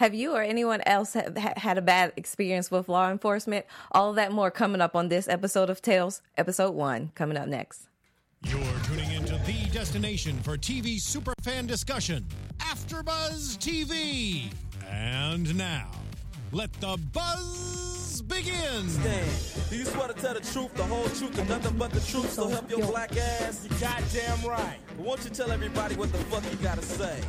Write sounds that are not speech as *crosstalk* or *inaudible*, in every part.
Have you or anyone else have, ha- had a bad experience with law enforcement? All that more coming up on this episode of Tales, episode one, coming up next. You're tuning into the destination for TV superfan discussion, AfterBuzz TV. And now, let the buzz begin. Stand. Do you swear to tell the truth, the whole truth, and nothing but the truth? So help your black ass. You goddamn right. But won't you tell everybody what the fuck you gotta say?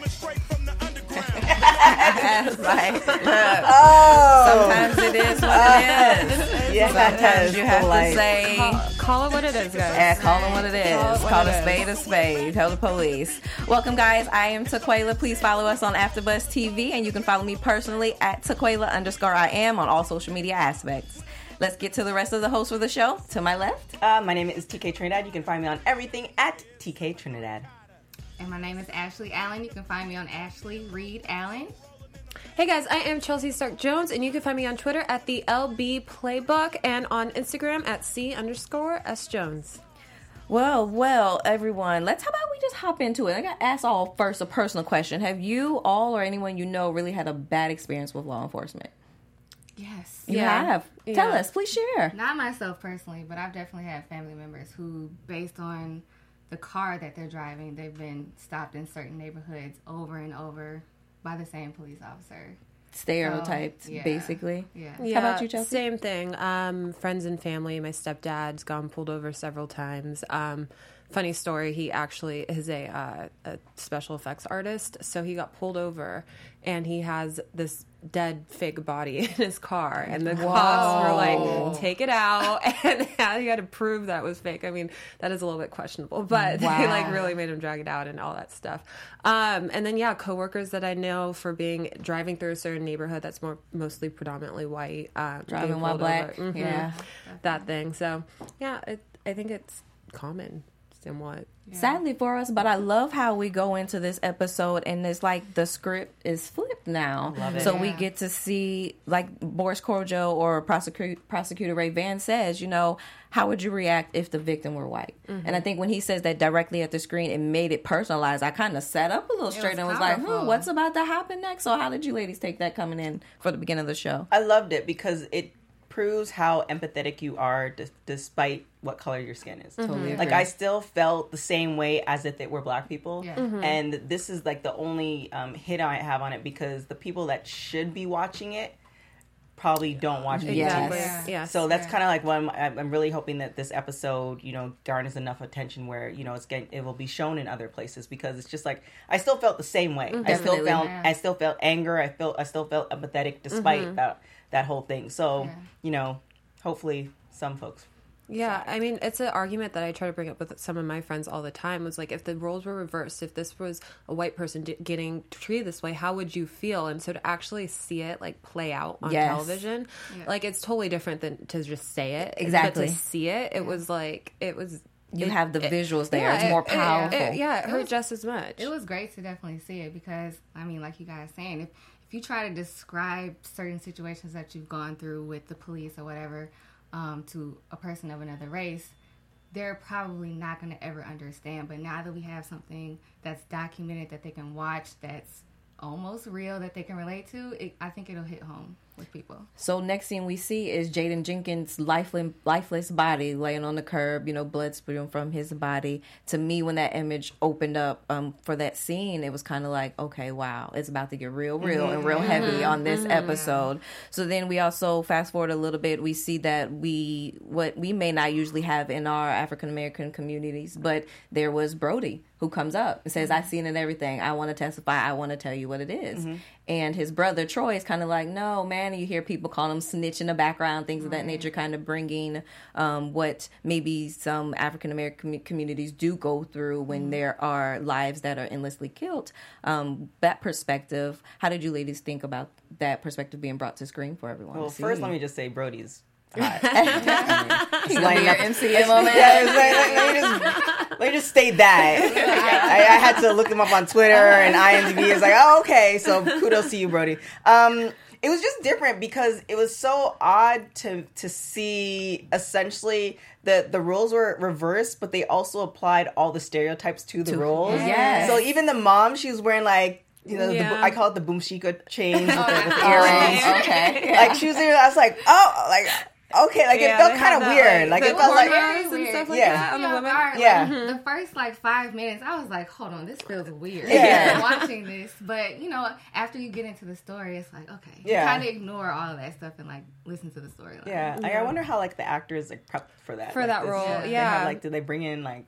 Fuck coming straight from the underground. That's *laughs* right. Look, Oh, sometimes it is what it is. *laughs* yes, Sometimes you have like, to say, Call it what it is, guys. yeah, call it what it is. Call it Call it a is. spade a spade. Tell the police. Welcome, guys. I am Taquela. Please follow us on AfterBuzz TV, and you can follow me personally at Taquela underscore I am on all social media aspects. Let's get to the rest of the hosts for the show. To my left, Uh, my name is TK Trinidad. You can find me on everything at TK Trinidad. And my name is Ashley Allen. You can find me on Ashley Reed Allen. Hey guys, I am Chelsea Stark Jones, and you can find me on Twitter at the LB Playbook and on Instagram at C underscore S Jones. Well, well, everyone, let's how about we just hop into it? I got to ask all first a personal question. Have you all or anyone you know really had a bad experience with law enforcement? Yes. You Yeah. have. Tell Yeah. us, please share. Not myself personally, but I've definitely had family members who, based on the car that they're driving, they've been stopped in certain neighborhoods over and over by the same police officer. Stereotyped, So, yeah. basically. Yeah. How about you, Chelsea? Same thing. Um, friends and family. My stepdad's gone pulled over several times. Um, funny story. He actually is a, uh, a special effects artist, so he got pulled over, and he has this dead fake body *laughs* in his car, and the cops were like, "Take it out," *laughs* and he had to prove that was fake. I mean, that is a little bit questionable, but *laughs* they like really made him drag it out and all that stuff. Um, and then yeah, coworkers that I know for being driving through a certain neighborhood that's more mostly predominantly white, uh, Driving while black. Mhm. yeah. that thing. So yeah, it, I think it's common somewhat. Sadly for us, but I love how we go into this episode and it's like the script is flipped now. So we get to see, like Boris Kodjoe or prosecutor, prosecutor Ray Vance says, you know, how would you react if the victim were white? And I think when he says that directly at the screen, it made it personalized. I kind of sat up a little straight was and was like, hmm, what's about to happen next? So how did you ladies take that coming in for the beginning of the show? I loved it because it proves how empathetic you are d- despite what color your skin is. Totally mm-hmm. Like. I still felt the same way as if it were black people. Yeah. Mm-hmm. Mm-hmm. And this is like the only um, hit I have on it because the people that should be watching it probably don't watch it. Yes. Exactly. Yeah. Yeah. So that's Yeah. kind of like what I'm, I'm I'm really hoping that this episode, you know, garners enough attention where you know it's getting it will be shown in other places because it's just like I still felt the same way. I still Definitely. felt Yeah. I still felt anger. I felt I still felt empathetic despite that that whole thing. So Yeah. you know, hopefully some folks. Yeah, I mean, it's an argument that I try to bring up with some of my friends all the time. Was like, if the roles were reversed, if this was a white person d- getting treated this way, how would you feel? And so to actually see it like play out on Yes. television, like it's totally different than to just say it. Exactly. But to see it, it was like it was. You it- have the it- visuals there. yeah, it's more it- it- powerful. it- yeah, it hurt was- just as much. It was great to definitely see it because I mean, like you guys saying, if if you try to describe certain situations that you've gone through with the police or whatever um, to a person of another race, they're probably not going to ever understand. But now that we have something that's documented that they can watch, that's almost real that they can relate to, it, I think it'll hit home with people. So next thing we see is Jaden Jenkins' lifeless, lifeless body laying on the curb, you know, blood spewing from his body. To me, when that image opened up um, for that scene, it was kind of like, okay, wow, it's about to get real, real, and real heavy on this episode. So then we also fast forward a little bit, we see that we what we may not usually have in our African American communities, but there was Brody who comes up and says, "I've seen it, everything. I want to testify. I want to tell you what it is." And his brother Troy is kind of like, "No, man." You hear people call him snitch in the background, things of that nature, kind of bringing um, what maybe some African American commu- communities do go through when there are lives that are endlessly killed. Um, that perspective. How did you ladies think about that perspective being brought to screen for everyone? Well, first let me just say Brody's hot. *laughs* He's gonna be your MCM moment. Yeah, it's like, let, me just, let me just state *laughs* that. I, I had to look him up on Twitter and IMDb. It's like, oh, okay. So kudos to you, Brody. Um, it was just different because it was so odd to to see essentially the the roles were reversed, but they also applied all the stereotypes to the rules. Yes. So even the mom, she was wearing like you know, Yeah. bo- I call it the boom shika chains with the, with the Oh, earrings. *laughs* okay. Like she was there, I was like, oh, like okay, like Yeah, it felt kind of weird. Like, the it felt like cornrows and Weird. stuff like Yeah. that on the Yeah, women. guard, Yeah. like, The first like five minutes, I was like, hold on, this feels weird. Yeah. *laughs* watching this, but you know, after you get into the story, it's like okay, Yeah. you kind of ignore all of that stuff and like listen to the storyline. yeah. Like, I wonder how like the actors like prepped for that For like, that this- role, Yeah. They yeah. had, like, did they bring in like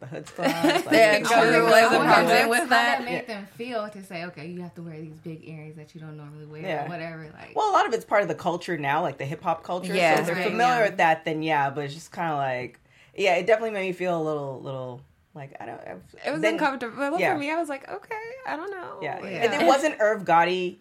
the hood stuff? Like, Yeah, the true. earrings, Like, *laughs* like, the what- project with How that. that made them feel to say, okay, you have to wear these big earrings that you don't normally wear, Yeah. or whatever. Like, Well, a lot of it's part of the culture now, like the hip hop culture. Yeah. so if they're Right, familiar yeah. with that, then yeah. But it's just kind of like, yeah, it definitely made me feel a little, little like I don't. It was then- uncomfortable yeah. for me. I was like, okay, I don't know. Yeah, Yeah. if it wasn't Irv Gotti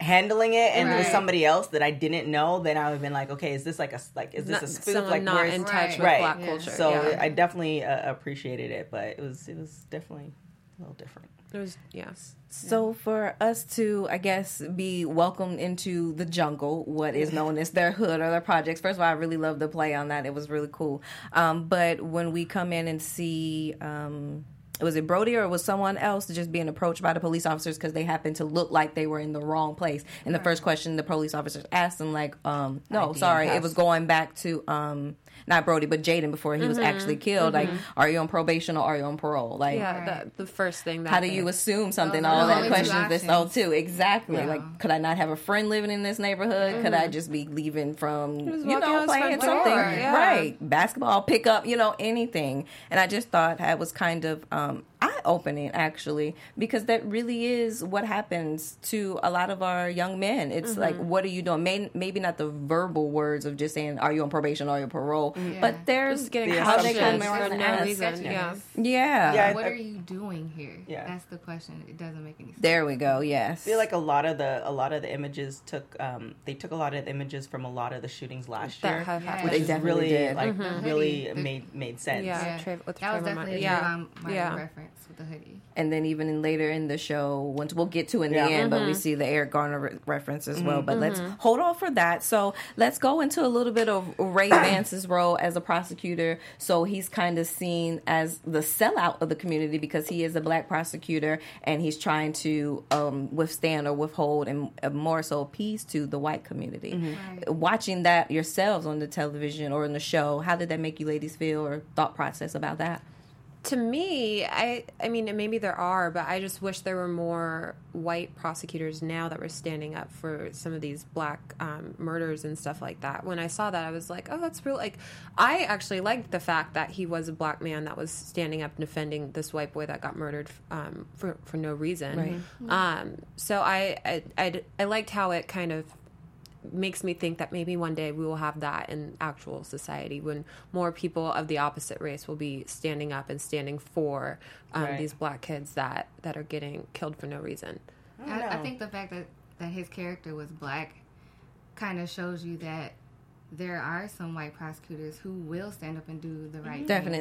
handling it and it was somebody else that I didn't know, then I would have been like, okay, is this like a like is this Not, a spoof? Like not where's in touch Right. with Right. black Yeah. culture. so yeah. I definitely uh, appreciated it, but it was it was definitely a little different. it was yes. So for us to, I guess, be welcomed into the jungle, what is known as their hood or their projects. First of all, I really love the play on that. It was really cool. Um, but when we come in and see, um, was it Brody or was someone else just being approached by the police officers because they happened to look like they were in the wrong place? And the first question the police officers asked them, like, um, no, ID sorry, it was going back to. Um, not Brody, but Jaden before he was actually killed. Like, are you on probation or are you on parole? Like, Yeah, that, the first thing that how do they- you assume oh, something? Those All the that questions that's all options. too exactly. Yeah. Like, could I not have a friend living in this neighborhood? Could I just be leaving from you know playing front something yeah. right? Basketball, pick up, you know anything. And I just thought that was kind of um, eye opening actually because that really is what happens to a lot of our young men. It's like, what are you doing? May, maybe not the verbal words of just saying, "Are you on probation? Are you on parole?" But there's just getting Yeah, how they questions come around for and no ask. reason? Yeah. Yeah. Yeah, what are you doing here? Yeah. that's the question. It doesn't make any sense. There we go. Yes. I feel like a lot of the a lot of the images took um they took a lot of the images from a lot of the shootings last That year, have Yeah. happened. They which is definitely really did. like really the- made made sense. Yeah. Yeah. Tra- with that was definitely Martin. Yeah. Trayvon Martin Yeah. reference with the hoodie. and then even in later in the show, once we'll get to in Yeah. the end, but we Mm-hmm. see the Eric Garner re- reference as well. But let's hold on for that. So let's go into a little bit of Ray *coughs* Vance's role as a prosecutor. So he's kind of seen as the sellout of the community because he is a black prosecutor and he's trying to um, withstand or withhold and uh, more so appease to the white community. Right. Watching that yourselves on the television or in the show, how did that make you ladies feel or thought process about that? To me, I I mean maybe there are, but I just wish there were more white prosecutors now that were standing up for some of these black um, murders and stuff like that. When I saw that, I was like, oh, that's real. Like, I actually liked the fact that he was a black man that was standing up and defending this white boy that got murdered um, for for no reason. Um, so I I, I I liked how it kind of makes me think that maybe one day we will have that in actual society when more people of the opposite race will be standing up and standing for um, Right. these black kids that that are getting killed for no reason. I, I know. think the fact that that his character was black kind of shows you that there are some white prosecutors who will stand up and do the right thing.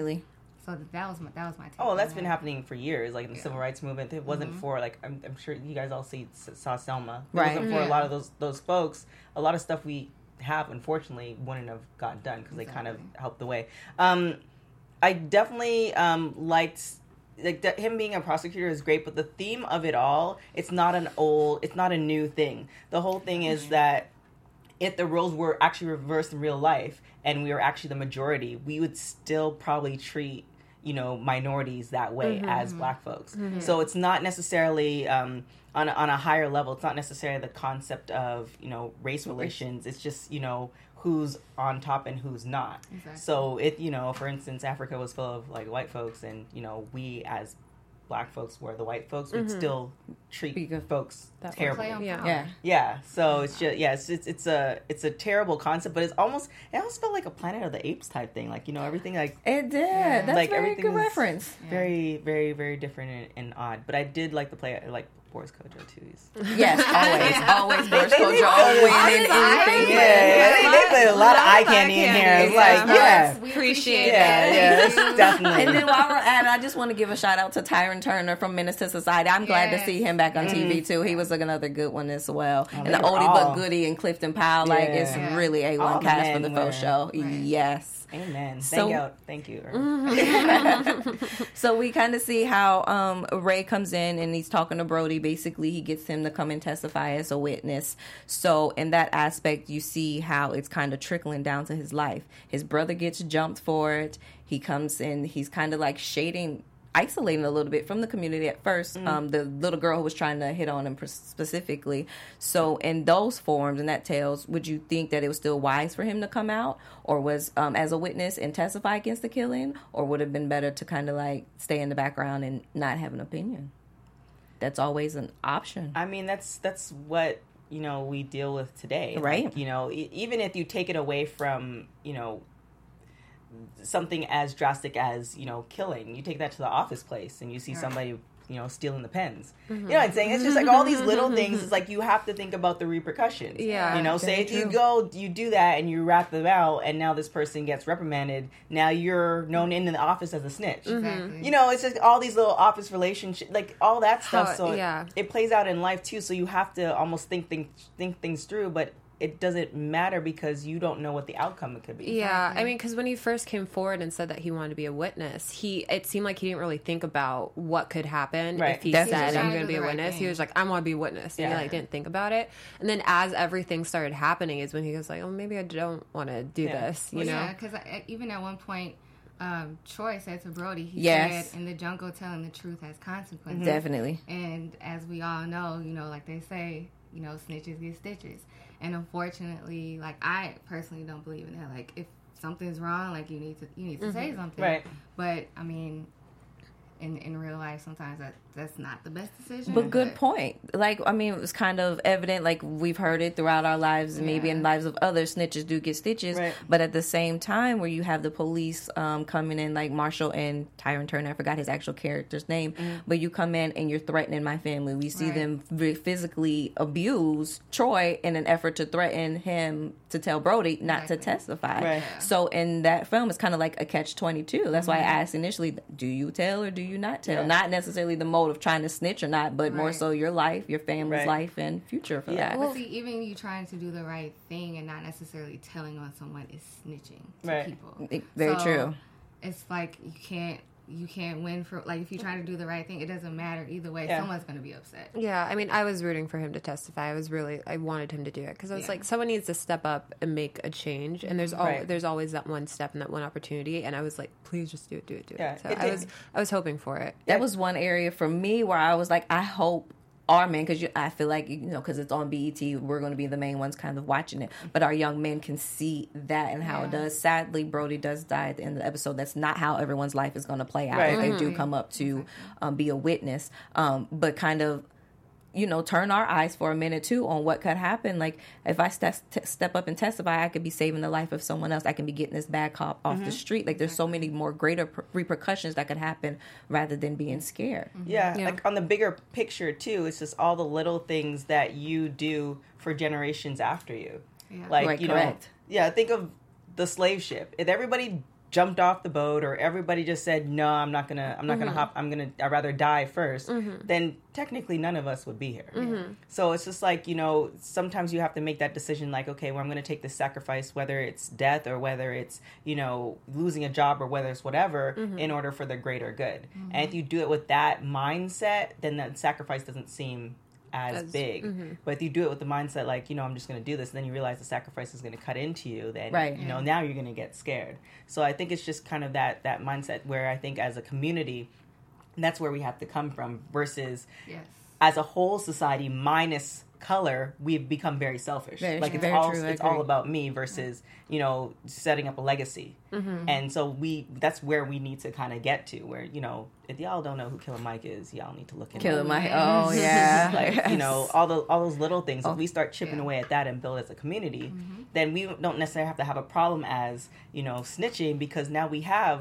Definitely. So that, that was my that was my take. Oh, on that's that. been happening for years, like in the civil rights movement. It wasn't Mm-hmm. for like I'm, I'm sure you guys all see saw Selma. It Right. wasn't for a lot of those those folks. A lot of stuff we have, unfortunately, wouldn't have gotten done because they kind of helped the way. Um, I definitely um, liked like that him being a prosecutor is great, but the theme of it all, it's not an old, it's not a new thing. The whole thing is that if the roles were actually reversed in real life and we were actually the majority, we would still probably treat you know minorities that way mm-hmm, as mm-hmm. black folks. Mm-hmm. So it's not necessarily um, on a, on a higher level. It's not necessarily the concept of you know race relations. It's just you know who's on top and who's not. Exactly. So if you know, for instance, Africa was full of like white folks, and you know we as black folks were the white folks, we'd mm-hmm. still treat Because folks that terribly. Play on Yeah. Yeah. Yeah, so it's just yeah, it's, it's it's a it's a terrible concept, but it's almost it almost felt like a Planet of the Apes type thing, like you know everything like It did. Yeah. That's like very everything good reference. very very very different and, and odd. But I did like the play like Boris Kodjoe too. *laughs* Yes, always, always. *laughs* Boris they- they Kodjoe feel- winning I- anything. yeah, yeah, they, they put a lot of eye candy in here. It's like yeah, We Appreciate yeah, yeah, it's *laughs* definitely. And then while we're at it, I just want to give a shout out to Tyrin Turner from Menace II Society. I'm glad to see him back on TV mm-hmm. too. He was another good one as well. Oh, and the oldie all- but goodie and Clifton Powell, like it's Yeah. really a one cast for the faux show. Right. Yes. Amen. So- Thank you. Thank *laughs* you. So we kind of see how um, Ray comes in and he's talking to Brody. Basically, he gets him to come and testify as a witness. So in that aspect, you see how it's kind of trickling down to his life. His brother gets jumped for it. He comes in. He's kind of like shading. Isolating a little bit from the community at 1st um, the little girl who was trying to hit on him specifically. So, in those forms and that tales, would you think that it was still wise for him to come out, or was um, as a witness and testify against the killing, or would it have been better to kind of like stay in the background and not have an opinion? That's always an option. I mean, that's that's what you know we deal with today, Right. Like, you know, e- even if you take it away from you know something as drastic as you know killing, you take that to the office place and you see somebody you know stealing the pens. You mm-hmm. know what I'm saying? It's just like all these little *laughs* things. It's like you have to think about the repercussions. Yeah, you know, say very if you go, you do that and you rat them out, and now this person gets reprimanded. Now you're known in the office as a snitch. Mm-hmm. Exactly. You know, it's just all these little office relationships, like all that stuff. How- so it- yeah. it plays out in life too. So you have to almost think think think things through, but it doesn't matter because you don't know what the outcome could be. Yeah, I mean, because when he first came forward and said that he wanted to be a witness, he it seemed like he didn't really think about what could happen Right. if he Definitely. said, "I'm going to be a right witness." He was like, "I want to be a witness," and Yeah. he like didn't think about it. And then as everything started happening, is when he was like, "Oh, maybe I don't want to do Yeah. this," you Well, know? yeah, because even at one point, um, Troy said to Brody, he Yes. said, "In the jungle, telling the truth has consequences." Definitely. And as we all know, you know, like they say, you know, snitches get stitches. And unfortunately, like I personally don't believe in that. Like if something's wrong, like you need to you need to say mm-hmm. something. Right. But I mean, in in real life, sometimes that that's not the best decision. But good point. Like, I mean, it was kind of evident. Like we've heard it throughout our lives, and maybe in lives of others, snitches do get stitches. Right. But at the same time, where you have the police um, coming in, like Marshall and Tyrin Turner, I forgot his actual character's name, but you come in and you're threatening my family. We see Right. them physically abuse Troy in an effort to threaten him to tell Brody not to testify. Right. So in that film, it's kind of like a catch twenty two. That's why I asked initially, do you tell or do you not tell? Yeah. Not necessarily the mode of trying to snitch or not, but more so your life, your family's Right. life, and future for Yeah. that. But see, even you trying to do the right thing and not necessarily telling on someone is snitching to Right. people. It- very So, true. It's like you can't you can't win for like if you try to do the right thing, it doesn't matter either way. Yeah. Someone's gonna be upset. Yeah, I mean, I was rooting for him to testify. I was really, I wanted him to do it because I was Yeah. like, someone needs to step up and make a change, and there's al- Right. there's always that one step and that one opportunity, and I was like, please just do it, do it, do it. Yeah, so it I was, I was hoping for it. that was one area for me where I was like, I hope our men, because I feel like you know, because it's on BET, we're going to be the main ones kind of watching it. But our young men can see that and how it does. Sadly, Brody does die at the end of the episode. That's not how everyone's life is going to play out Right. if they do come up to um, be a witness. Um, but kind of you know, turn our eyes for a minute too on what could happen. Like if I step step up and testify, I could be saving the life of someone else. I can be getting this bad cop off the mm-hmm. street. Like there's so many more greater per- repercussions that could happen rather than being scared. Mm-hmm. Yeah, Yeah. like on the bigger picture too, it's just all the little things that you do for generations after you. Yeah. Like Right, you know, yeah. Think of the slave ship. If everybody jumped off the boat, or everybody just said, "No, I'm not gonna, I'm not Mm-hmm. gonna hop. I'm gonna, I'd rather die 1st then technically none of us would be here. Mm-hmm. So it's just like you know, sometimes you have to make that decision. Like, okay, well, I'm gonna take this sacrifice, whether it's death or whether it's you know losing a job or whether it's whatever, Mm-hmm. in order for the greater good. And if you do it with that mindset, then that sacrifice doesn't seem as, As- big. Mm-hmm. But if you do it with the mindset like, you know, I'm just going to do this, and then you realize the sacrifice is going to cut into you, then Right. you know, mm-hmm. now you're going to get scared. So I think it's just kind of that that mindset where I think as a community, that's where we have to come from versus Yes. as a whole society minus color we've become very selfish Very like it's Very all true, it's all about me versus you know setting up a legacy Mm-hmm. and so we that's where we need to kind of get to where you know if y'all don't know who killer mike is y'all need to look into it. my *laughs* oh yeah, like you know all the all those little things Oh. if we start chipping Yeah. away at that and build as a community Mm-hmm. then we don't necessarily have to have a problem as you know snitching because now we have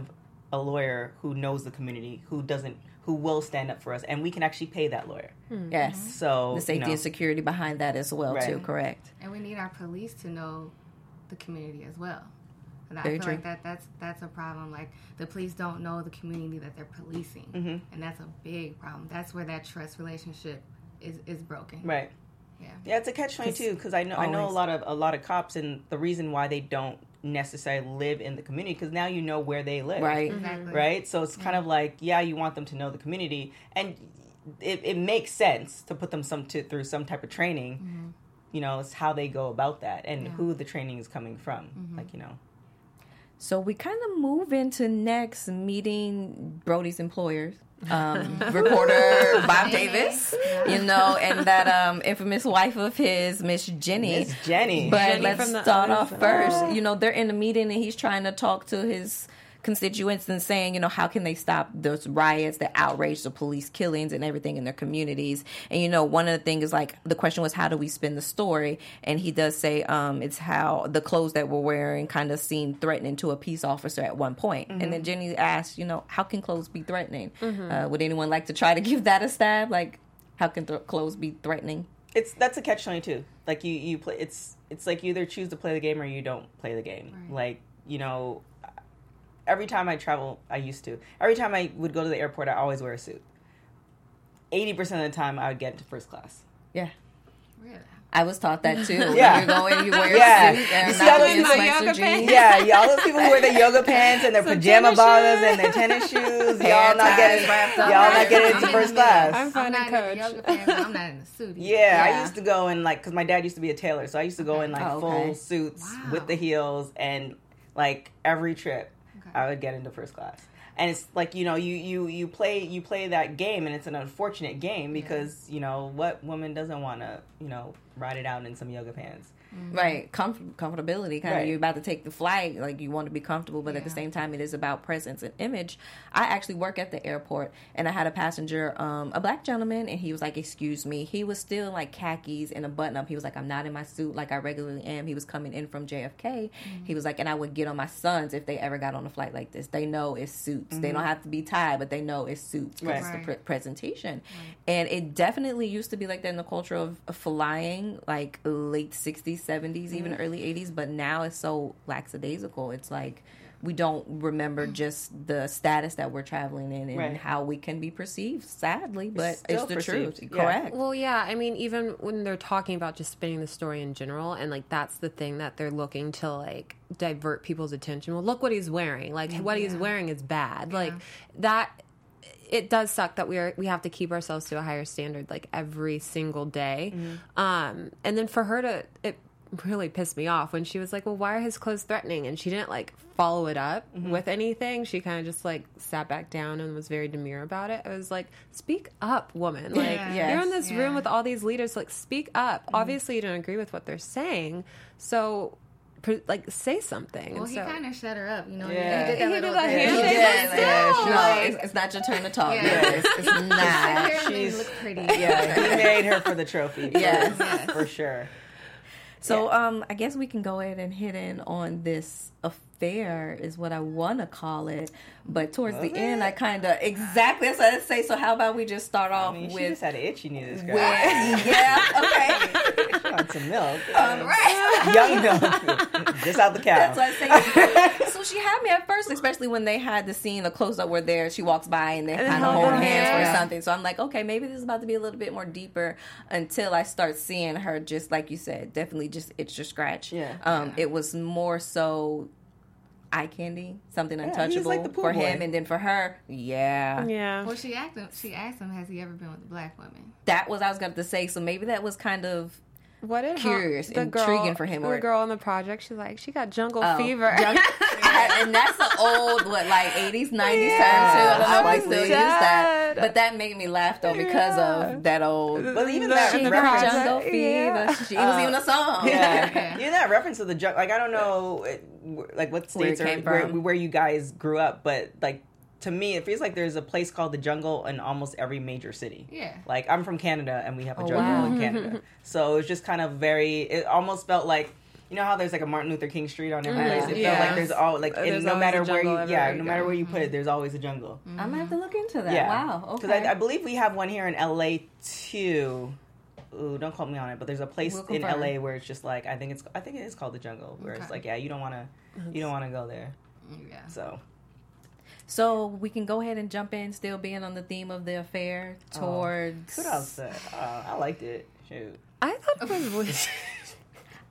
a lawyer who knows the community who doesn't who will stand up for us and we can actually pay that lawyer yes. so The safety you know, and security behind that as well Right. too. Correct. And we need our police to know the community as well. And I feel true. like that that's that's a problem. Like the police don't know the community that they're policing, Mm-hmm. and that's a big problem. That's where that trust relationship is is broken. right Yeah. Yeah, it's a catch twenty two because I know I know a lot of a lot of cops and the reason why they don't necessarily live in the community because now you know where they live. Right. Mm-hmm. Exactly. right? So it's kind of mm-hmm. like yeah you want them to know the community and it, it makes sense to put them some to, through some type of training. Mm-hmm. You know it's how they go about that and who the training is coming from like you know So we kind of move into next meeting Brody's employers. Um, *laughs* reporter Bob Davis, you know, and that um, infamous wife of his, Miss Jenny. Miss Jenny. But Jenny let's from the start off first. You know, they're in a meeting and he's trying to talk to his constituents and saying, you know, how can they stop those riots, the outrage, the police killings, and everything in their communities? And you know, one of the things is like the question was, how do we spin the story? And he does say, um, it's how the clothes that we're wearing kind of seem threatening to a peace officer at one point. And then Jenny asked, you know, how can clothes be threatening? Uh, would anyone like to try to *laughs* give that a stab? Like, how can th- clothes be threatening? it's that's a catch twenty two. Like you, you play. It's it's like you either choose to play the game or you don't play the game. Like you know, every time I travel, I used to. Every time I would go to the airport, I always wear a suit. Eighty percent of the time, I would get into first class. Yeah. Really? I was taught that too. *laughs* Yeah. When you go in, you wear Yeah. a suit and You see all those wearing people- yoga pants? Yeah, yeah, all those people who wear their yoga *laughs* pants and their pajama bottoms and their tennis shoes, *laughs* y'all not getting, y'all not getting into I'm in first class. I'm I'm finding not in the coach. yoga pants. I'm not in the suit. either. Yeah, Yeah. I used to go in like because my dad used to be a tailor, so I used to go in like Oh, okay. full suits Wow. with the heels and like every trip Okay. I would get into first class. And it's like you know you you you play you play that game and it's an unfortunate game because you know what woman doesn't want to you know ride it out in some yoga pants. Mm-hmm. Right, Comf- comfortability. Kind Right. of, you're about to take the flight, like you want to be comfortable, but at the same time, it is about presence and image. I actually work at the airport, and I had a passenger, um, a black gentleman, and he was like, "Excuse me." He was still like khakis and a button up. He was like, "I'm not in my suit like I regularly am." He was coming in from JFK. Mm-hmm. He was like, and I would get on my sons if they ever got on a flight like this. They know it's suits. They mm-hmm. don't have to be tied, but they know it's suits because Right. it's the Right. pre- presentation. And it definitely used to be like that in the culture of, of flying, like late 60s, 70s, Mm-hmm. even early 80s. But now it's so lackadaisical. It's like we don't remember just the status that we're traveling in and Mm. Right. how we can be perceived, sadly, but still it's the perceived, truth. yeah. Correct. Well, yeah. I mean, even when they're talking about just spinning the story in general, and like that's the thing that they're looking to like divert people's attention. Well, look what he's wearing. Like what he's wearing is bad. Like that. It does suck that we are we have to keep ourselves to a higher standard like every single day. Um, and then for her to it really pissed me off when she was like, "Well, why are his clothes threatening?" And she didn't like follow it up mm-hmm. with anything. She kind of just like sat back down and was very demure about it. I was like, "Speak up, woman! Like Yeah. you're in this Yes. room with all these leaders. Like, speak up. Mm-hmm. Obviously, you don't agree with what they're saying, so." Like say something. Well, And he so- kind of shut her up. You know, Yeah. he did that He little did that thing. handshake, Yeah, but yeah, no, like- it's, it's not your turn to talk. Yeah. Yeah, it's, *laughs* it's not. Apparently, She's- look pretty. Yeah, he made her for the trophy. for- *laughs* Yes. for sure. So um, I guess we can go ahead and hit in on this affair is what I want to call it. But towards the end, I kind of exactly that's what I say. So how about we just start I off mean, she with just had an itch. You this girl. with *laughs* yeah okay. She some milk. *laughs* right. Young milk, just out the cow. That's what I say. *laughs* so she had me at first, especially when they had the scene, the close up where there she walks by and they kind of hold hands or something. So I'm like, okay, maybe this is about to be a little bit more deeper until I start seeing her just like you said, definitely just itch to scratch. Yeah. Um, it was more so eye candy, something he's untouchable like for boy. him, and then for her, yeah, yeah. Well, she asked him. She asked him, "Has he ever been with a black woman?" that was I was going to say. So maybe that was kind of What did Curious, the intriguing girl, for him, The or- girl on the project, she's like, she got jungle Oh, fever. junk- *laughs* and that's the old what like 80s 90s term too i don't know if I we still use that but that made me laugh though because Yeah. of that old But even The- that she the got reference, jungle fever Yeah. she, it was even a uh, song yeah, Yeah. *laughs* even that reference to the jungle. Like I don't know, it, like what Where states are where, where you guys grew up, but like to me, it feels like there's a place called the jungle in almost every major city. Yeah. Like I'm from Canada, and we have a Oh, jungle wow. in Canada, *laughs* so it was just kind of very. It almost felt like. You know how there's like a Martin Luther King Street on every mm-hmm. place. It felt like there's all like, and There's no matter where you, yeah, no matter where you put it, mm-hmm. there's always a jungle. Mm-hmm. i'm gonna have to look into that Yeah. wow Because okay I, I believe we have one here in LA too. Ooh, don't quote me on it, but there's a place We'll in confirm. LA where it's just like I think it's I think it is called the jungle, where it's like yeah, you don't want to you don't want to go there. Yeah. So so we can go ahead and jump in still being on the theme of the affair towards what else? Uh, I liked it. Shoot. I thought it was. *laughs*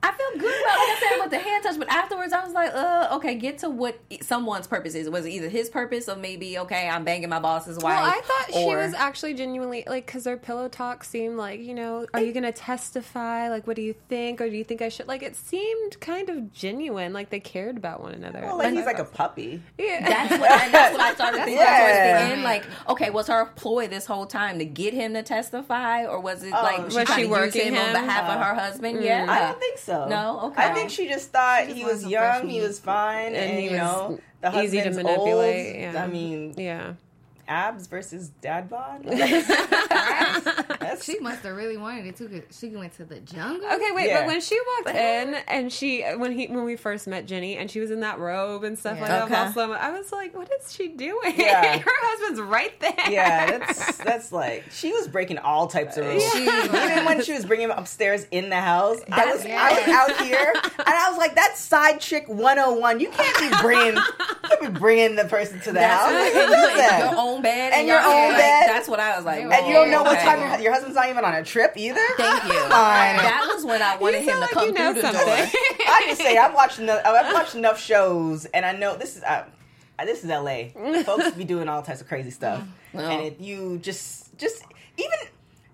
I feel good about like I said with the hand touch, but afterwards I was like, uh, okay, get to what someone's purpose is. Was it either his purpose or maybe okay, I'm banging my boss's wife? Well, I thought she was actually genuinely like because their pillow talk seemed like you know, are you going to testify? Like, what do you think, or do you think I should? Like, it seemed kind of genuine, like they cared about one another. Well, like he's like a puppy. yeah. That's what, and that's what I started thinking Yeah. towards the end. Like, okay, was her ploy this whole time to get him to testify, or was it like Was she trying she to use working him, on him? behalf of her husband? Yeah, I don't think so. No? Okay. I think she just thought just he was young, he was fine, and, And you know the easy to manipulate, Old. yeah. I mean, yeah. Abs versus dad bod. *laughs* She must have really wanted it too. 'cause She went to the jungle. Okay, wait, Yeah. but when she walked in and she when he when we first met Jenny and she was in that robe and stuff like Yeah. that, Okay. all slow-mo, I was like, what is she doing? Yeah. *laughs* Her husband's right there. yeah, that's that's like she was breaking all types of rules. Even when she was bringing him upstairs in the house, I That's- was I was out here and I was like, "That's side chick 101. You can't be bringing, you can't be bringing the person to the That's house. what, Like, and who you does in that? your own bed And your own like, bed. That's what I was like. And you don't know what time your, your husband's not even on a trip either. Thank you. *laughs* That was when I wanted him to sound come like you know through the door. I just say I've watched enough, I've watched enough shows, and I know this is uh, this is L.A. Folks be doing all types of crazy stuff, *laughs* Well. and if you just just even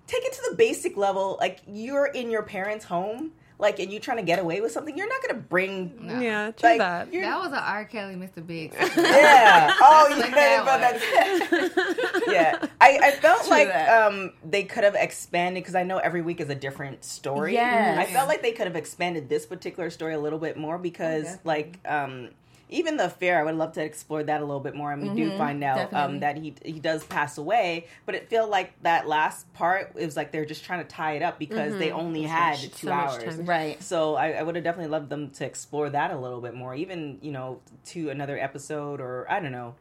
take it to the basic level, like you're in your parents' home, like and you're trying to get away with something, you're not gonna bring. Yeah, true Like, that. you're- That was an R. Kelly, Mr. Big. *laughs* yeah. *laughs* Oh, you Like yeah, that but that's *laughs* yeah. I, I felt True like that. um they could have expanded because I know every week is a different story. Yes. I felt like they could have expanded this particular story a little bit more because definitely. like um even the affair, I would love to explore that a little bit more. And we do find out um, that he he does pass away, but it felt like that last part it was like they're just trying to tie it up because they only had much- two so hours. time. Right. So I, I would have definitely loved them to explore that a little bit more, even you know, to another episode or I don't know.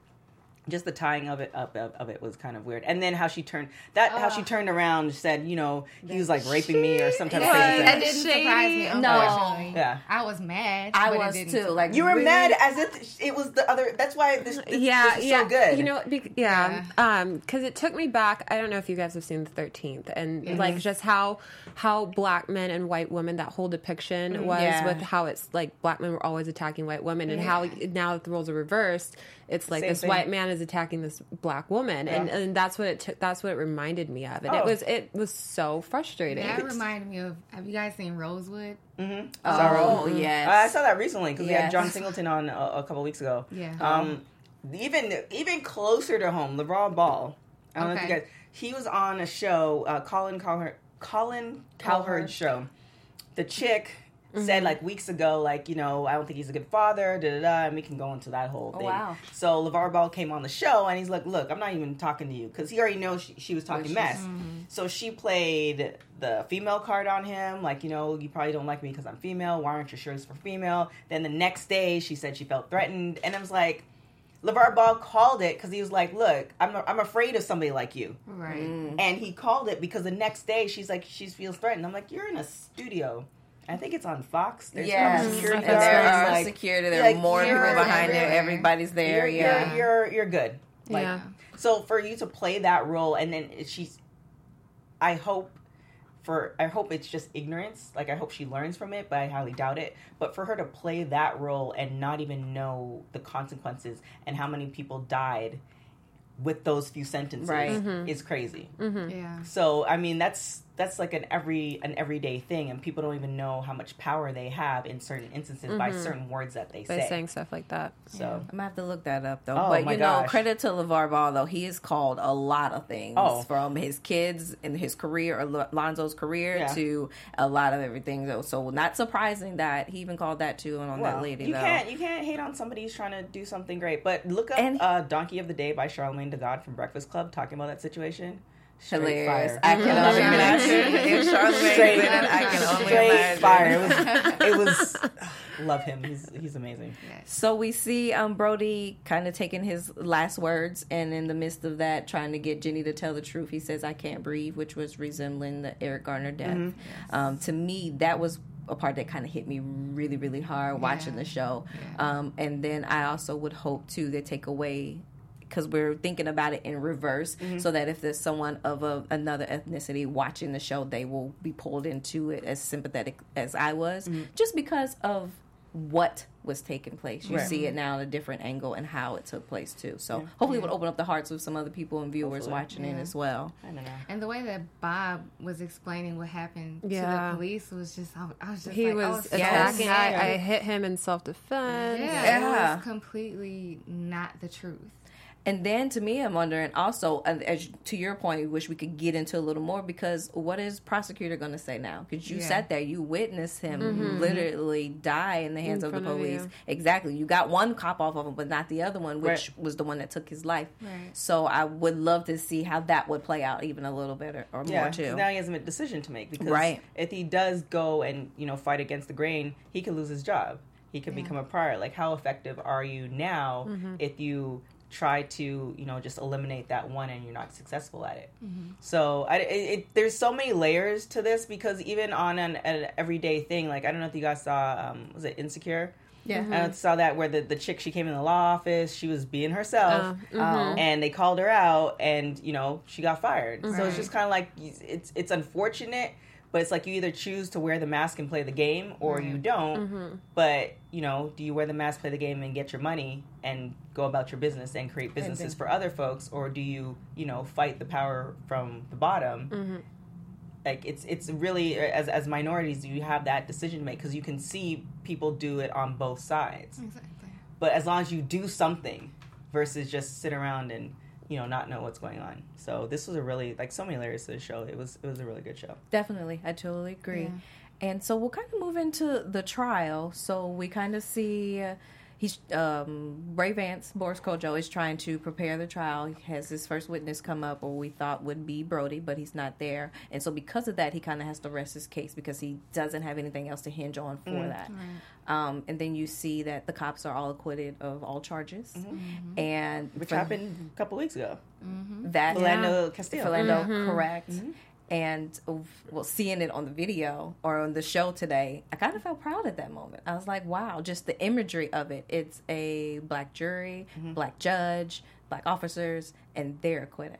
Just the tying of it up of, of it was kind of weird, and then how she turned that how she turned around and said, you know, he was like raping me or some type of thing. crazy That didn't Shady. surprise me. No. Unfortunately, Yeah. I was mad. I but it was too. Like You were really- mad as if it was the other. That's why this, this, yeah, this is yeah. so good. You know, be, yeah, um, because it took me back. I don't know if you guys have seen the Thirteenth, and like just how how black men and white women that whole depiction was Yeah. with how it's like black men were always attacking white women, and how now that the roles are reversed, it's like Same this thing. white man is attacking this black woman, and Yeah. and that's what it took. That's what it reminded me of, and it Oh. was it was so frustrating. That reminded me of. Have you guys seen Rosewood? Mm-hmm. Oh yes. I saw that recently because we had John Singleton on a, a couple weeks ago. Yeah. Um, even even closer to home, LeVar Ball. I don't know if you Okay. guys. He was on a show, uh, Colin Cowherd, Colin Cowherd show. The chick Mm-hmm. said like weeks ago, like you know, I don't think he's a good father, da da da, and we can go into that whole thing. Oh, wow. So LeVar Ball came on the show and he's like, "Look, I'm not even talking to you because he already knows she, she was talking mess." So she played the female card on him, like you know, you probably don't like me because I'm female. Why aren't your shirts for female? Then the next day, she said she felt threatened, and I was like. LeVar Ball called it because he was like, "Look, I'm I'm afraid of somebody like you," Right. and he called it because the next day she's like, she feels threatened. I'm like, "You're in a studio." I think it's on Fox. There's Yes. some mm-hmm. security And there are like, security. There like, are more people behind there. everywhere. Everybody's there. you're, yeah. you're, you're you're good. Like, Yeah. So for you to play that role, and then she's, I hope, for I hope it's just ignorance. Like I hope she learns from it, but I highly doubt it. But for her to play that role and not even know the consequences and how many people died with those few sentences Right. Mm-hmm. is crazy. Mm-hmm. Yeah. So I mean that's that's like an every an everyday thing, and people don't even know how much power they have in certain instances by certain words that they say. by say. saying stuff like that. so I'm gonna have to look that up though. Oh, but my you know, gosh. credit to LeVar Ball though. He is called a lot of things Oh. from his kids and his career or Lonzo's career Yeah. to a lot of everything though. So not surprising that he even called that too and on Well, that lady you though. can't you can't hate on somebody who's trying to do something great. But look up And- uh, "Donkey of the Day" by Charlemagne the God from Breakfast Club, talking about that situation. Straight Hilarious. I can only imagine *laughs* if Charlemagne Straight- did it. I can only Straight imagine. fire. It was. *laughs* It was love him. He's he's amazing. So we see um, Brody kind of taking his last words, and in the midst of that, trying to get Jenny to tell the truth. He says, "I can't breathe," which was resembling the Eric Garner death. Mm-hmm. Um, to me, that was a part that kind of hit me really, really hard watching Yeah. the show. Yeah. Um, and then I also would hope too they take away because we're thinking about it in reverse, mm-hmm. so that if there's someone of a, another ethnicity watching the show, they will be pulled into it as sympathetic as I was, mm-hmm. just because of what was taking place. You Right. see it now at a different angle and how it took place too. So hopefully, it would open up the hearts of some other people and viewers Hopefully. watching it as well. I don't know. And the way that Bob was explaining what happened to Yeah. the police was just, I, I was just He like, was I was attacking. I. I hit him in self defense. yeah, Yeah. it was completely not the truth. And then to me, I'm wondering also, as to your point, I wish we could get into a little more because what is prosecutor going to say now? Because you Yeah. sat there, you witnessed him literally die in the hands In of the of police. you. Exactly. You got one cop off of him, but not the other one, which Right. was the one that took his life. Right. So I would love to see how that would play out even a little bit or, or Yeah, more too. now he has a decision to make because Right. if he does go and you know fight against the grain, he could lose his job. He could become a prior. Like, how effective are you now Mm-hmm. if you try to you know just eliminate that one and you're not successful at it? Mm-hmm. So I, it, it, there's so many layers to this because even on an, an everyday thing, like I don't know if you guys saw, um, was it Insecure? yeah. I saw that where the, the chick she came in the law office, she was being herself, Oh, and they called her out, and you know she got fired. So it's just kind of like it's it's unfortunate, but it's like you either choose to wear the mask and play the game, or you don't. Mm-hmm. But you know, do you wear the mask, play the game, and get your money and go about your business and create businesses for other folks, or do you you know fight the power from the bottom? Mm-hmm. like it's it's really as as minorities you have that decision to make because you can see people do it on both sides Exactly. but as long as you do something versus just sit around and you know not know what's going on so this was a really like so many layers to the show it was it was a really good show Definitely, I totally agree. Yeah. And so we'll kind of move into the trial. So we kind of see uh, he's um, Ray Vance, Boris Kodjoe, is trying to prepare the trial. He has his first witness come up, or we thought would be Brody, but he's not there. And so because of that, he kind of has to rest his case because he doesn't have anything else to hinge on for mm, that. Um, and then you see that the cops are all acquitted of all charges, mm-hmm. Mm-hmm. and which for happened a couple weeks ago. Mm-hmm. That Philando Castillo. Philando, correct. And uh, well, seeing it on the video or on the show today, I kind of felt proud at that moment. I was like, wow, just the imagery of it. It's a black jury, black judge, black officers, and they're acquitted.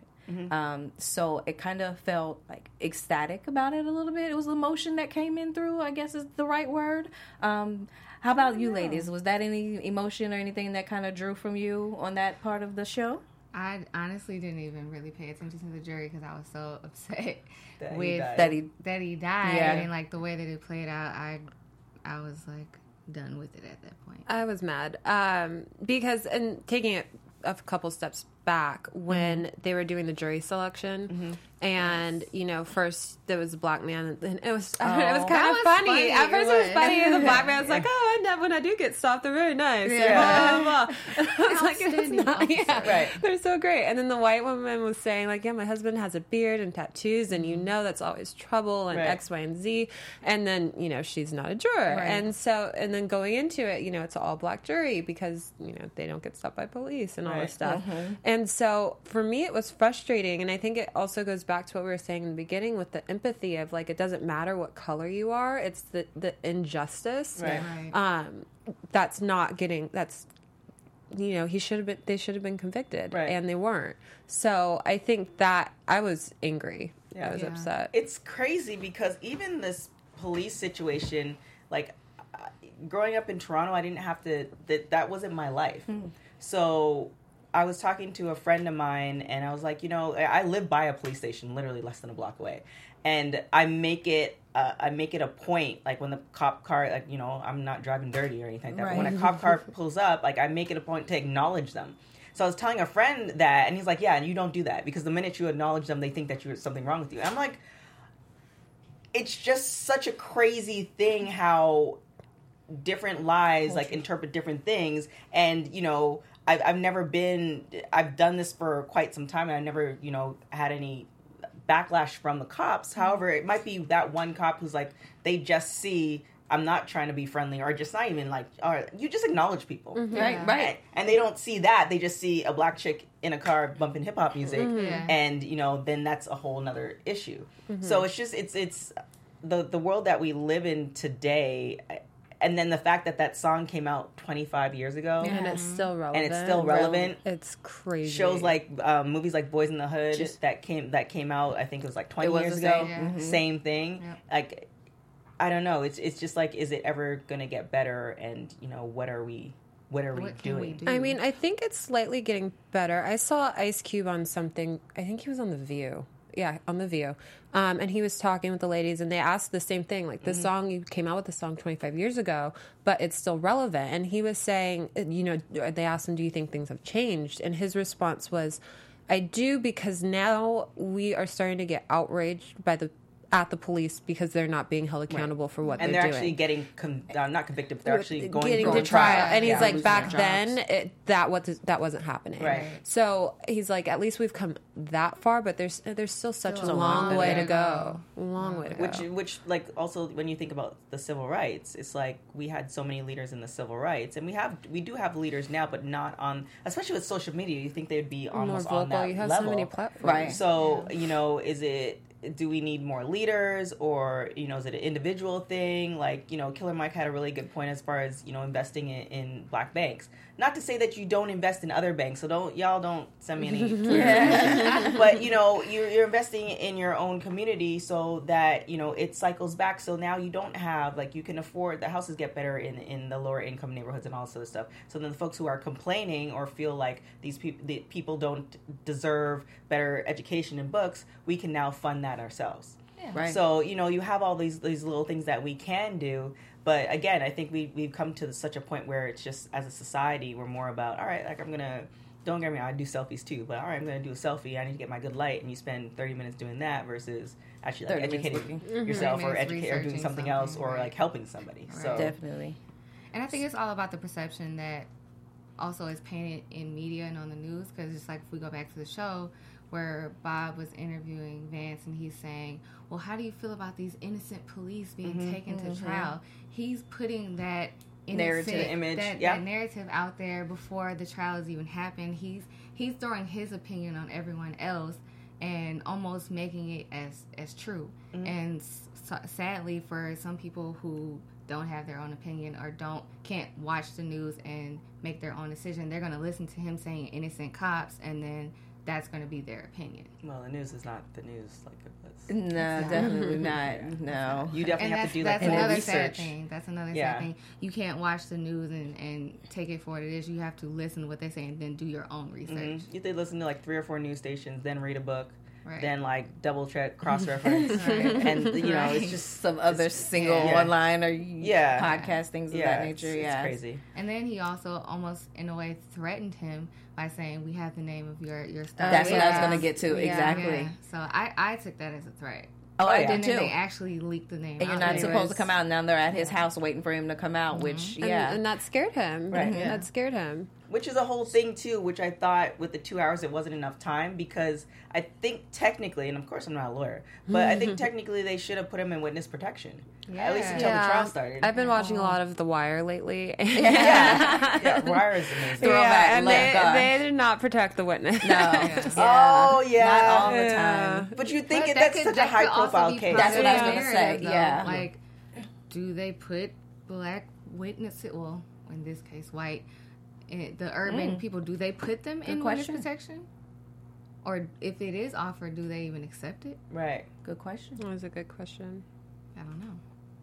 Um, so it kind of felt like ecstatic about it a little bit. It was emotion that came in through, I guess is the right word. Um, how about you, ladies? Was that any emotion or anything that kind of drew from you on that part of the show? I honestly didn't even really pay attention to the jury because I was so *laughs* upset That with died. That he that he died Yeah. and like the way that it played out. I I was like done with it at that point. I was mad um, because, and taking it a couple steps back, when they were doing the jury selection, and you know, first there was a black man, and it was *laughs* it was Oh. kind of funny. funny, At first, it was funny, and the black man was like, "Oh, and when I do get stopped, they're very nice." Yeah. blah, blah, blah. *laughs* I was like, "It's not, yeah. Right. they're so great." And then the white woman was saying, "Like, yeah, my husband has a beard and tattoos, and you know that's always trouble and Right. X, Y, and Z." And then you know she's not a juror, Right. and so and then going into it, you know, it's all black jury because you know they don't get stopped by police and all Right. this stuff. And so for me, it was frustrating, and I think it also goes back to what we were saying in the beginning with the empathy of like it doesn't matter what color you are; it's the the injustice Right. Right. um, that's not getting that's you know he should have been they should have been convicted Right. and they weren't so i think that i was angry Yeah. i was Yeah. upset it's crazy because even this police situation like I- growing up in toronto i didn't have to that that wasn't my life so i was talking to a friend of mine and i was like you know i live by a police station literally less than a block away. And i make it uh, i make it a point like when the cop car like you know i'm not driving dirty or anything like that but when a cop car *laughs* pulls up like i make it a point to acknowledge them. So I was telling a friend that, and he's like, "Yeah, and you don't do that because the minute you acknowledge them, they think that you're something wrong with you." And I'm like, it's just such a crazy thing how different lies like interpret different things. And you know I've, I've never been i've done this for quite some time and i never you know had any backlash from the cops however it might be that one cop who's like they just see i'm not trying to be friendly or just not even like or you just acknowledge people Right, Yeah. right. and they don't see that they just see a black chick in a car bumping hip-hop music Yeah. and you know then that's a whole nother issue Mm-hmm. so it's just it's it's the the world that we live in today I- and then the fact that that song came out 25 years ago and it's still relevant. and it's still relevant. It's crazy. Shows like um, movies like Boys in the Hood Just- that came that came out. I think it was like 20 It was years ago. same, yeah. Same thing. Yep. Like I don't know. It's it's just like is it ever gonna get better? And you know what are we what are we What can doing? we do? I mean, I think it's slightly getting better. I saw Ice Cube on something. I think he was on The View. Yeah, on The View. Um, and he was talking with the ladies, and they asked the same thing. Like, the song, you came out with the song 25 years ago, but it's still relevant. And he was saying, uh, you know, they asked him, Do you think things have changed? And his response was, I do because now we are starting to get outraged by the at the police because they're not being held accountable for what and they're, doing. And they're doing actually getting con- uh, not convicted, but they're actually going getting going to trial. And he's like, back then, it, that was that wasn't happening. Right. So he's like, at least we've come that far, but there's there's still such Still a a long long way way to to go. Long way to go. which which like also when you think about the civil rights it's like we had so many leaders in the civil rights and we have we do have leaders now but not on especially with social media you think they'd be More almost vocal. on that You have level so many platforms. Right. so you know is it do we need more leaders? Or you know is it an individual thing? Like you know killer mike had a really good point as far as you know investing in, in black banks not to say that you don't invest in other banks so don't y'all don't send me any *laughs* but you know you're, you're investing in your own community so that you know it cycles back. So now you don't have like you can afford the houses get better in in the lower income neighborhoods and all this other stuff. So then the folks who are complaining or feel like these people the people don't deserve better education and books we can now fund that ourselves. Right. so you know you have all these these little things that we can do but again i think we, we've come to such a point where it's just as a society we're more about all right like i'm gonna don't get me wrong, I do selfies too, but all right, I'm gonna do a selfie. I need to get my good light, and you spend 30 minutes doing that versus actually like educating mm-hmm. yourself or 30 minutes educate or doing researching something else or right. like helping somebody. So Definitely. And I think it's all about the perception that also is painted in media and on the news. Because it's like if we go back to the show where Bob was interviewing Vance and he's saying, "Well, how do you feel about these innocent police being Mm-hmm, taken to trial?" He's putting that Narrative, innocent- image, that, yeah. that narrative out there before the trial has even happened. He's he's throwing his opinion on everyone else and almost making it as as true. Mm-hmm. And s- sadly, for some people who don't have their own opinion or don't can't watch the news and make their own decision, they're going to listen to him saying innocent cops, and then that's going to be their opinion. well, the news is not the news like it was. No, definitely *laughs* not. No. You definitely and have to do like that's more another sad thing. That's another Yeah. sad thing. You can't watch the news and, and take it for what it is. You have to listen to what they say and then do your own research. Mhm. You have listen to like three or four news stations, then read a book, Right. then like double check, *laughs* cross reference, and you know it's just Some other single Yeah. online or Yeah. podcast things of yeah, that nature. it's yeah. crazy. And then he also almost, in a way, threatened him by saying, "We have the name of your your star." That's what I was going to get to. Yeah. Exactly. Yeah. So I I took that as a threat. Oh, I did too. they actually leaked the name. And you're not there. supposed to come out. Now they're at his house waiting for him to come out, which, yeah. and that scared him. Right. Mhm. That scared him. Which is a whole thing too which i thought with the two hours it wasn't enough time because i think technically and of course i'm not a lawyer but i think *laughs* technically they should have put him in witness protection at least Yeah. until the trial started I've been watching a lot of The Wire lately. *laughs* yeah, yeah Wire is amazing Throwback, Yeah, and they, they did not protect the witness. no. *laughs* Yeah. oh yeah Not all the Yeah. time. but you think But it, that that's could- such a high profile case That's of what I was gonna say, though. yeah. Like, do they put black witnesses? Well, in this case, white, eh, the urban people, do they put them in witness protection? Or if it is offered, do they even accept it? right Good question. That was a good question. I don't know.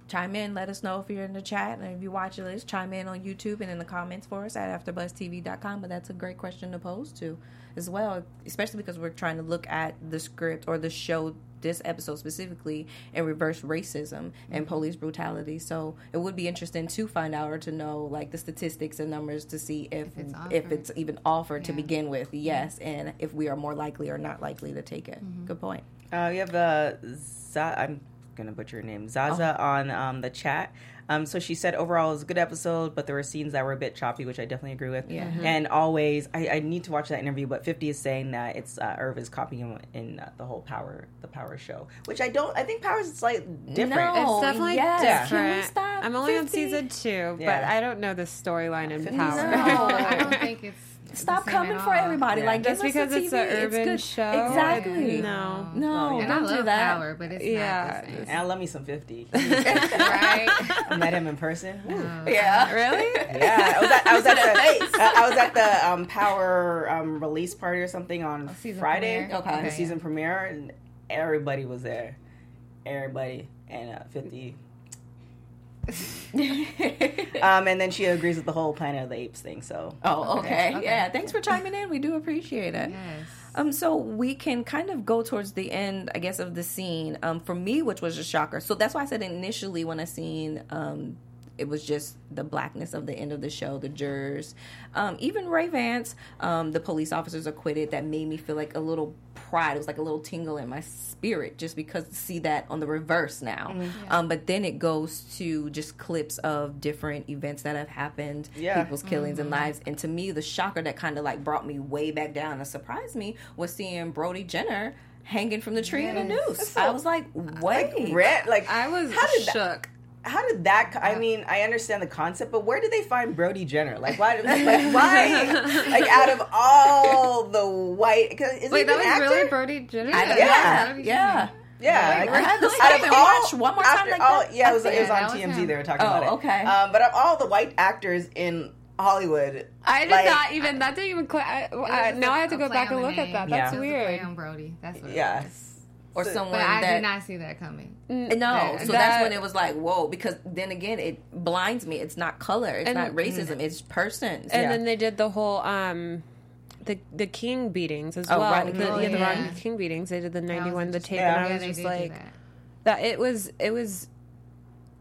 Chime in. Let us know if you're in the chat. And if you watch this, chime in on YouTube and in the comments for us at AfterBuzzTV.com. But that's a great question to pose to as well, especially because we're trying to look at the script or the show, this episode specifically, and reverse racism and police brutality. So it would be interesting to find out or to know like the statistics and numbers to see if If it's if it's even offered to begin with. Yes, and if we are more likely or not likely to take it. Good point. Uh, you have uh, Za- I'm gonna butcher her name Zaza on um, the chat. Um, so she said overall it was a good episode, but there were scenes that were a bit choppy, which I definitely agree with. Yeah. And always, I, I need to watch that interview. But Fifty is saying that it's uh, Irv is copying him in uh, the whole Power the Power show, which I don't. I think Power is slightly different. No, It's definitely yes. different. Can we stop? Yeah, I'm only on season two, but Yeah. I don't know the storyline in Power. No. I *laughs* don't think it's. Stop coming for everybody. Yeah. Like Just give because a it's TV. an urban good. show, Exactly. No. No, And I don't love do that. Power, but it's Yeah. not the And same. I love me some 50. *laughs* *laughs* right? I met him in person. Woo. Yeah. Really? Yeah, I was at, I was at the *laughs* uh, I was at the um, Power um, release party or something on season Friday. premiere? Okay. the Okay, season premiere, and everybody was there. Everybody and uh, fifty. *laughs* um, and then she agrees with the whole Planet of the Apes thing. So Oh, okay. Okay. Yeah. Thanks for chiming in. We do appreciate it. Yes. Um, so we can kind of go towards the end, I guess, of the scene. Um, for me, which was a shocker. So that's why I said initially when I seen um, it was just the blackness of the end of the show, the jurors, um, even Ray Vance, um, the police officers acquitted. That made me feel like a little pride. It was like a little tingle in my spirit just because to see that on the reverse now. Um, but then it goes to just clips of different events that have happened, Yeah. people's killings and lives. And to me, the shocker that kind of like brought me way back down and surprised me was seeing Brody Jenner hanging from the tree in a noose. so- I was like, wait. red like I was how did that, shook. How did that? co- I mean, I understand the concept, but where did they find Brody Jenner? Like why? Like why? *laughs* like out of all the white, cause is Wait, he that was actor? really Brody Jenner? I don't- Yeah. yeah, yeah. Yeah, Wait, like, I have to out of all- watch one more time like all- that? Yeah, it was, it was on that was TMZ. him. They were talking Oh, about it. okay. Um, but of all the white actors in Hollywood, I did like, not even. That didn't even. Cl- I, It was I, now a- I have to go back and the look at that. That's It was a weird. play on Brody. That's what. It Yeah. was. Or someone But I that did not see that coming. no. that- so that's when it was like, whoa. Because then again, it blinds me. It's not color. It's And- not racism. It's persons. And Yeah. then they did the whole um the the King beatings as Oh, well. Rodney The, King. yeah, the Yeah. Rodney King beatings. They did the ninety one, the tape, Yeah. and I was they just like that. that. It was it was.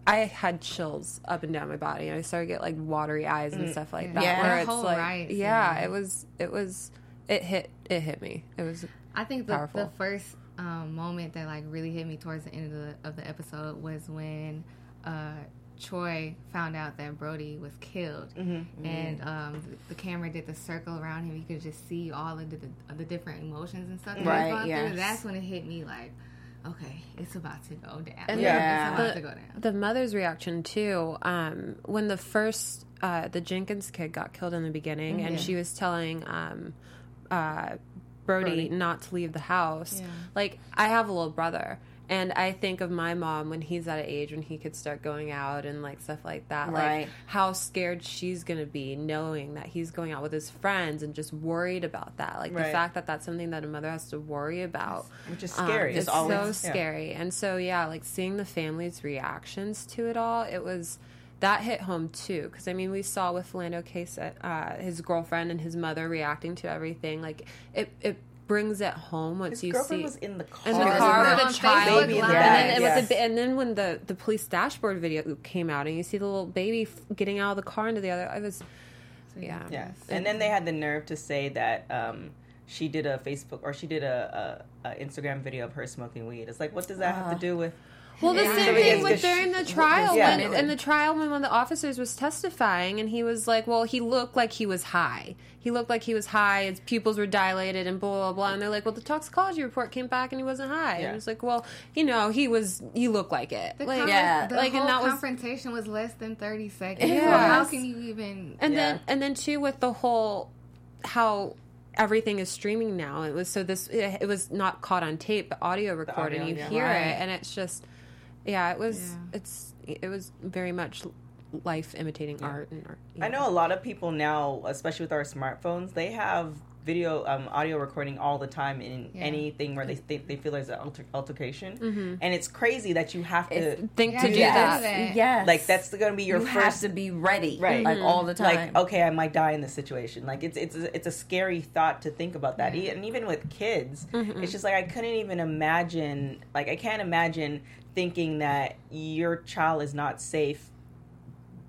I had chills up and down my body, and I started to get like watery eyes and stuff like that. Yeah. where it's like, riot yeah, it was it was it hit it hit me. It was I think the, Powerful. the first um, moment that like really hit me towards the end of the of the episode was when uh, Troy found out that Brody was killed, Mm-hmm. and um, the, the camera did the circle around him. You could just see all of the, the, the different emotions and stuff that Right, he was going yes. through. That's when it hit me like, okay, it's about to go down. And Yeah. it's about the, to go down. the mother's reaction too um, when the first uh, the jenkins kid got killed in the beginning and she was telling um, uh, brody, Brody. not to leave the house Yeah. like i have a little brother and I think of my mom when he's at an age when he could start going out and like stuff like that. Right. Like how scared she's gonna be knowing that he's going out with his friends and just worried about that. Like the fact that that's something that a mother has to worry about. which is Um, scary. it's always- so yeah. scary. And so yeah, like seeing the family's reactions to it all, it was that hit home too. Because I mean, we saw with Philando Castile, uh, his girlfriend and his mother reacting to everything. Like it, it brings it home once His you see was in the car. in the car with a child, Baby in and then, bag, yes. with the, and then when the the police dashboard video came out, and you see the little baby f- getting out of the car into the other, I was, yeah, Yeah, and then they had the nerve to say that um, she did a Facebook or she did a, a, a Instagram video of her smoking weed. It's like, what does that have to do with? Well, the Yeah. same I thing with during the trial Yeah. when in the trial when one of the officers was testifying and he was like, "Well, he looked like he was high. He looked like he was high. His pupils were dilated and blah blah blah." And they're like, "Well, the toxicology report came back and he wasn't high." Yeah. And it's like, "Well, you know, he was. He looked like it." The like, con- yeah. the like, and that confrontation was less than thirty seconds. Yes. So how can you even? and Yeah. then and then too with the whole how everything is streaming now it was so this it, it was not caught on tape but audio recording audio, you yeah. hear Right. it and it's just yeah it was Yeah. it's it was very much life imitating art and art I know a lot of people now, especially with our smartphones, they have video, um, audio recording all the time in Yeah. anything where they they, they feel there's an alter, altercation, mm-hmm. and it's crazy that you have to. It's- think Yeah, to do gotta that do. Yes. like that's going to be your you first have to be ready, Right. Like mm-hmm. all the time. like okay i might die in this situation like it's it's a, it's a scary thought to think about that E- and even with kids mm-hmm. it's just like i couldn't even imagine like i can't imagine thinking that your child is not safe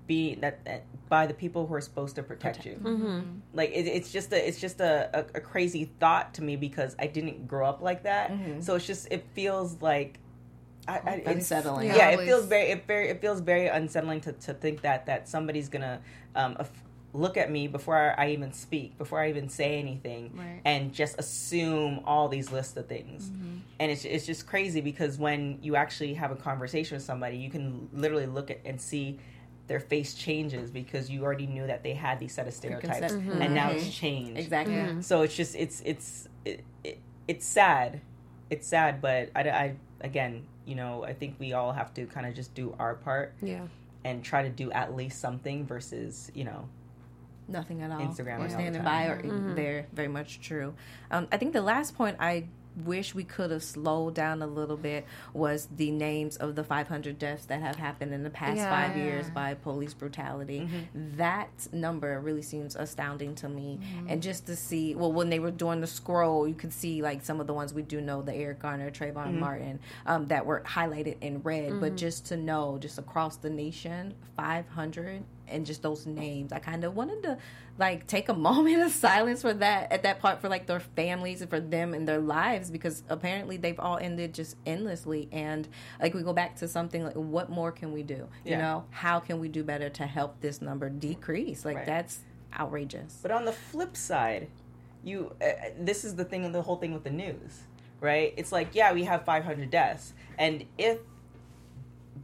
be that, that by the people who are supposed to protect you. Mm-hmm. Mm-hmm. Like it, it's just a it's just a, a, a crazy thought to me because i didn't grow up like that. Mm-hmm. So it's just it feels like I, I, Unsettling. Yeah, Yeah, it feels very it very it feels very unsettling to, to think that that somebody's gonna um, aff- look at me before I even speak, before I even say anything, Right. and just assume all these lists of things. And it's it's just crazy because when you actually have a conversation with somebody, you can literally look at and see their face changes because you already knew that they had these set of stereotypes, Preconcept- and now it's changed. Exactly. Yeah. So it's just it's it's it, it, it's sad, it's sad, but I, I again, you know, I think we all have to kind of just do our part Yeah. and try to do at least something versus you know nothing at all. Instagram all or standing by, or mm-hmm. mm-hmm. they're very much true. Um, I think the last point I wish we could have slowed down a little bit was the names of the 500 deaths that have happened in the past Yeah. five years by police brutality. Mm-hmm. That number really seems astounding to me. And just to see, well, when they were doing the scroll, you could see like some of the ones we do know, the Eric Garner, Trayvon Martin, um, that were highlighted in red. But just to know, just across the nation, 500 and just those names. I kind of wanted to like take a *laughs* moment of silence for that at that part for like their families and for them and their lives because apparently they've all ended just endlessly and like we go back to something like what more can we do? You Yeah. know, how can we do better to help this number decrease? Like Right. that's outrageous. But on the flip side, you uh, this is the thing and the whole thing with the news, right? It's like, yeah, we have 500 deaths. And if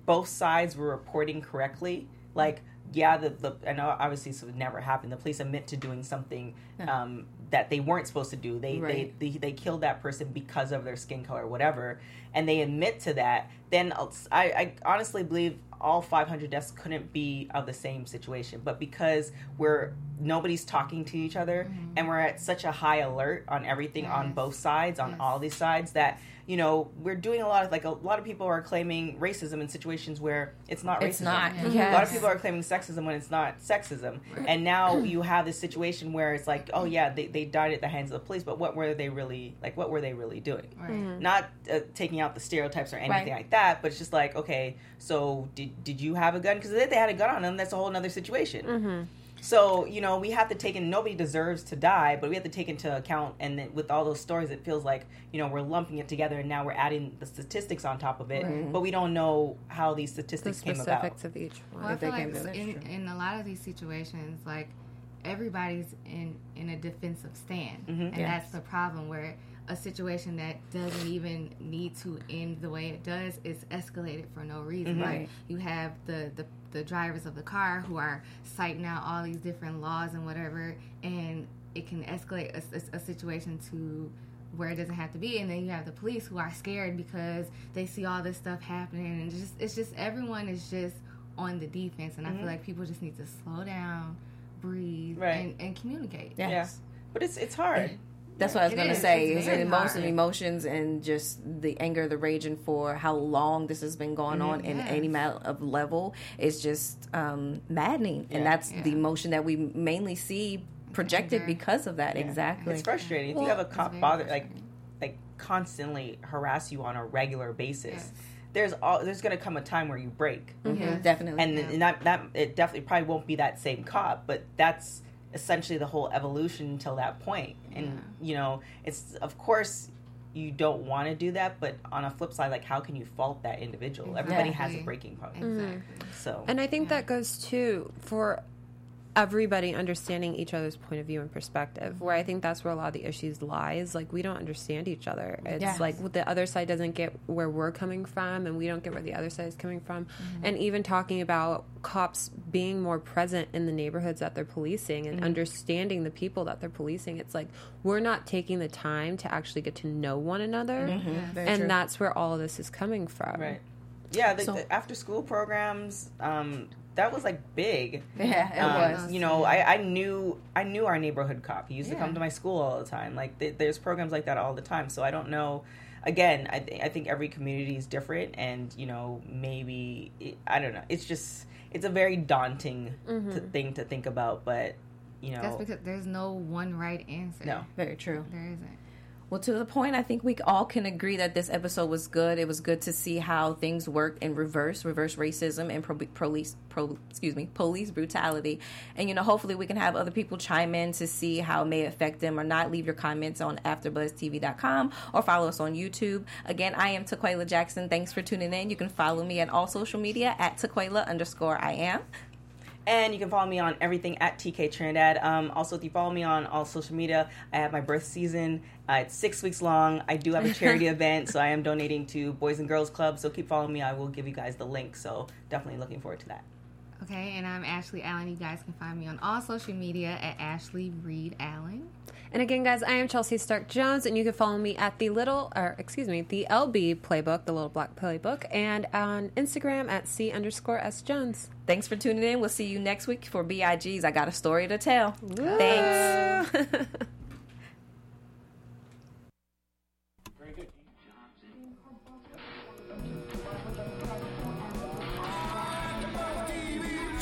both sides were reporting correctly, like yeah, the, the and obviously this would never happen. The police admit to doing something um, that they weren't supposed to do. They, Right. they they they killed that person because of their skin color, whatever, and they admit to that. Then I, I honestly believe all 500 deaths couldn't be of the same situation, but because we're nobody's talking to each other and we're at such a high alert on everything on both sides, on Yes. all these sides that you know we're doing a lot of like a lot of people are claiming racism in situations where it's not It's racism. not. Yeah. A lot of people are claiming sexism when it's not sexism. And now you have this situation where it's like, oh yeah, they, they died at the hands of the police, but what were they really like? What were they really doing? Right. Not uh, taking out the stereotypes or anything Right. like that, but it's just like, okay, so did did you have a gun? Because if they had a gun on them, that's a whole other situation. So you know we have to take in. Nobody deserves to die, but we have to take into account. And then with all those stories, it feels like you know we're lumping it together, and now we're adding the statistics on top of it. But we don't know how these The statistics came about. specifics of each one. Well, I feel like in, in a lot of these situations, like everybody's in in a defensive stand, mm-hmm. and Yes. that's the problem. Where a situation that doesn't even need to end the way it does is escalated for no reason. Mm-hmm. Like Right. you have the, the the drivers of the car who are citing out all these different laws and whatever, and it can escalate a, a- a situation to where it doesn't have to be and then you have the police who are scared because they see all this stuff happening and it's just it's just everyone is just on the defense and i feel mm-hmm. like people just need to slow down breathe Right. and, and communicate Yes. Yeah, but it's it's hard. *laughs* That's what I was It gonna is. say. It's Is very it most hard. emotions and just the anger, the raging for how long this has been going on in Yes. any amount of level is just um, maddening, and Yeah. that's the emotion that we mainly see projected anger. because of that. Exactly. It's frustrating if you have a cop bother like like constantly harass you on a regular basis. Yes. There's all there's gonna come a time where you break, Mhm, Definitely. and, Yeah. and that that it definitely probably won't be that same cop, but that's essentially the whole evolution until that point. And you know, it's of course you don't want to do that, but on a flip side, like how can you fault that individual? Everybody has a breaking point, exactly so And I think that goes too for everybody understanding each other's point of view and perspective. Where I think that's where a lot of the issues lies. Like we don't understand each other. It's Yes. like the other side doesn't get where we're coming from, and we don't get where the other side is coming from. Mm-hmm. And even talking about cops being more present in the neighborhoods that they're policing and mm-hmm. understanding the people that they're policing, it's like we're not taking the time to actually get to know one another, mm-hmm. Very and true. that's where all of this is coming from. right. Yeah, the, So- the after school programs, um, that was like big. yeah, it Um, was. You know, I, I knew I knew our neighborhood cop. He used to come to my school all the time. Like th- there's programs like that all the time. So I don't know. Again, I th- I think every community is different, and you know maybe it, I don't know. It's just it's a very daunting t- thing to think about, but you know, that's because there's no one right answer no. Very true. there isn't Well, to the point, I think we all can agree that this episode was good. It was good to see how things work in reverse, reverse racism and pro- police, pro- excuse me, police brutality. And you know, hopefully, we can have other people chime in to see how it may affect them or not. Leave your comments on AfterBuzzTV.com or follow us on YouTube. Again, I am Taquela Jackson. Thanks for tuning in. You can follow me at all social media at Taquela underscore I am. And you can follow me on everything at TK Trinidad. Um, also, if you follow me on all social media, I have my birth season. Uh, it's six weeks long. I do have a charity *laughs* event, so I am donating to Boys and Girls Club. So keep following me. I will give you guys the link. So definitely looking forward to that. Okay, and I'm Ashley Allen. You guys can find me on all social media at Ashley Reed Allen. And again, guys, I am Chelsea Stark Jones, and you can follow me at the little, or excuse me, the LB Playbook, the Little Black Playbook, and on Instagram at C underscore S Jones. Thanks for tuning in. We'll see you next week for BIGs. I got a story to tell. Thanks. *laughs*